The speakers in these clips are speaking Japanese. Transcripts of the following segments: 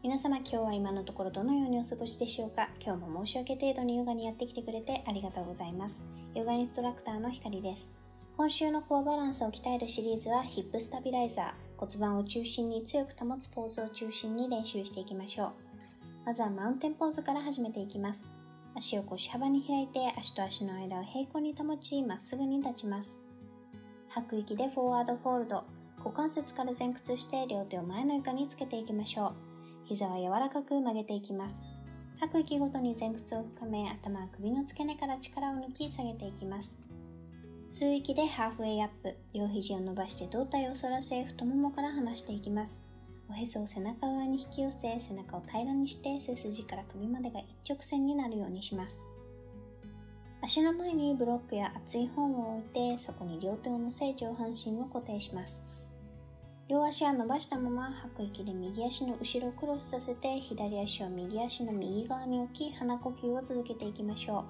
皆様今日は今のところどのようにお過ごしでしょうか？今日も申し訳程度にヨガにやってきてくれてありがとうございます。ヨガインストラクターのひかりです。今週のコアバランスを鍛えるシリーズはヒップスタビライザー、骨盤を中心に強く保つポーズを中心に練習していきましょう。まずはマウンテンポーズから始めていきます。足を腰幅に開いて足と足の間を平行に保ちまっすぐに立ちます。吐く息でフォワードフォールド、股関節から前屈して両手を前の床につけていきましょう。膝は柔らかく曲げていきます。吐く息ごとに前屈を深め、頭は首の付け根から力を抜き下げていきます。吸う息でハーフウェイアップ、両肘を伸ばして胴体を反らせ、太ももから離していきます。おへそを背中側に引き寄せ、背中を平らにして背筋から首までが一直線になるようにします。足の前にブロックや厚い本を置いて、そこに両手を乗せ上半身を固定します。両足は伸ばしたまま吐く息で右足の後ろをクロスさせて左足を右足の右側に置き鼻呼吸を続けていきましょう。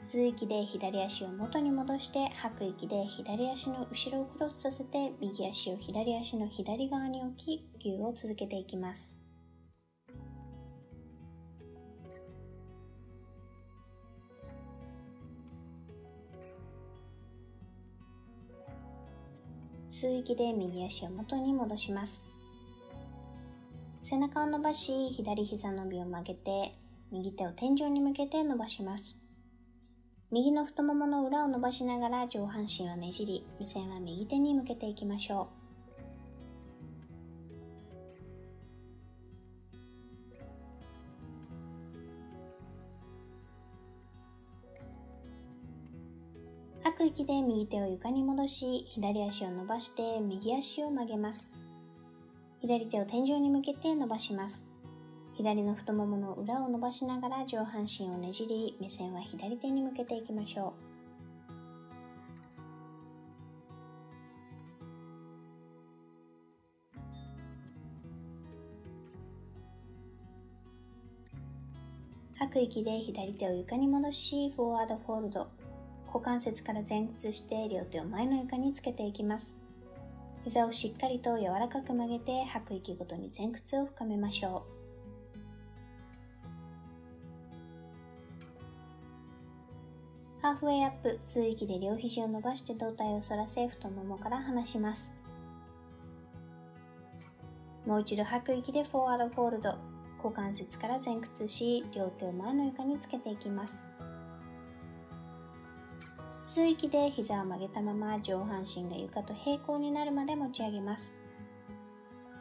吸う息で左足を元に戻して吐く息で左足の後ろをクロスさせて右足を左足の左側に置き呼吸を続けていきます。吸う息で右足を元に戻します。背中を伸ばし、左膝のびを曲げて、右手を天井に向けて伸ばします。右の太ももの裏を伸ばしながら上半身をねじり、目線は右手に向けていきましょう。吐く息で右手を床に戻し、左足を伸ばして右足を曲げます。左手を天井に向けて伸ばします。左の太ももの裏を伸ばしながら上半身をねじり、目線は左手に向けていきましょう。吐く息で左手を床に戻し、フォワードフォールド、股関節から前屈して両手を前の床につけていきます。膝をしっかりと柔らかく曲げて吐く息ごとに前屈を深めましょう。ハーフウェイアップ、吸う息で両肘を伸ばして胴体を反らせ太ももから離します。もう一度吐く息でフォワードフォールド、股関節から前屈し、両手を前の床につけていきます。吸う息で膝を曲げたまま上半身が床と平行になるまで持ち上げます。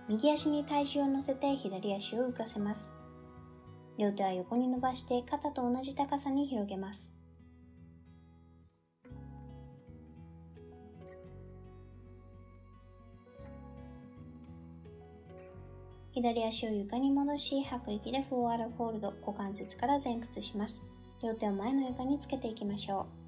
右足に体重を乗せて左足を浮かせます。両手は横に伸ばして肩と同じ高さに広げます。左足を床に戻し、吐く息でフォワードフォールド、股関節から前屈します。両手を前の床につけていきましょう。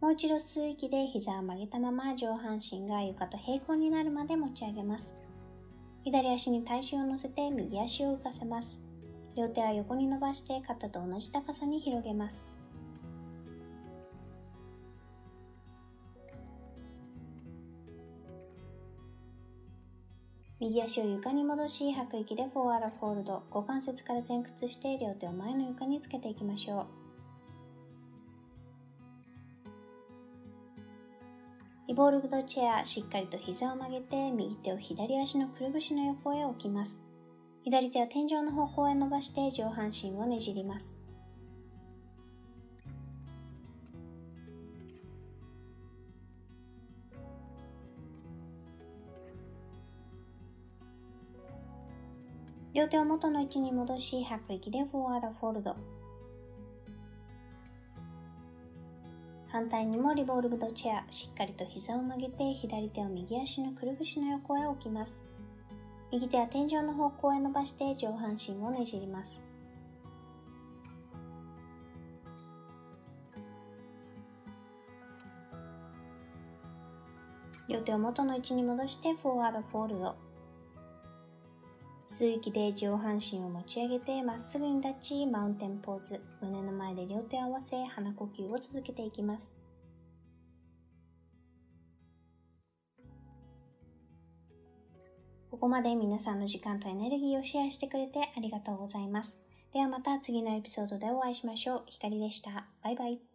もう一度吸う息で膝を曲げたまま上半身が床と平行になるまで持ち上げます。左足に体重を乗せて右足を浮かせます。両手は横に伸ばして肩と同じ高さに広げます。右足を床に戻し、吐く息でフォワードフォールド、股関節から前屈して両手を前の床につけていきましょう。イボルブドチェア、しっかりと膝を曲げて、右手を左足のくるぶしの横へ置きます。左手は天井の方向へ伸ばして上半身をねじります。両手を元の位置に戻し、吐く息で forward fold。反対にも revolved chair、しっかりと膝を曲げて左手を右足のくるぶしの横へ置きます。右手は天井の方向へ伸ばして上半身をねじります。両手を元の位置に戻して forward fold。吸う息で上半身を持ち上げてまっすぐに立ち、マウンテンポーズ。胸の前で両手を合わせ、鼻呼吸を続けていきます。ここまで皆さんの時間とエネルギーをシェアしてくれてありがとうございます。ではまた次のエピソードでお会いしましょう。ひかりでした。バイバイ。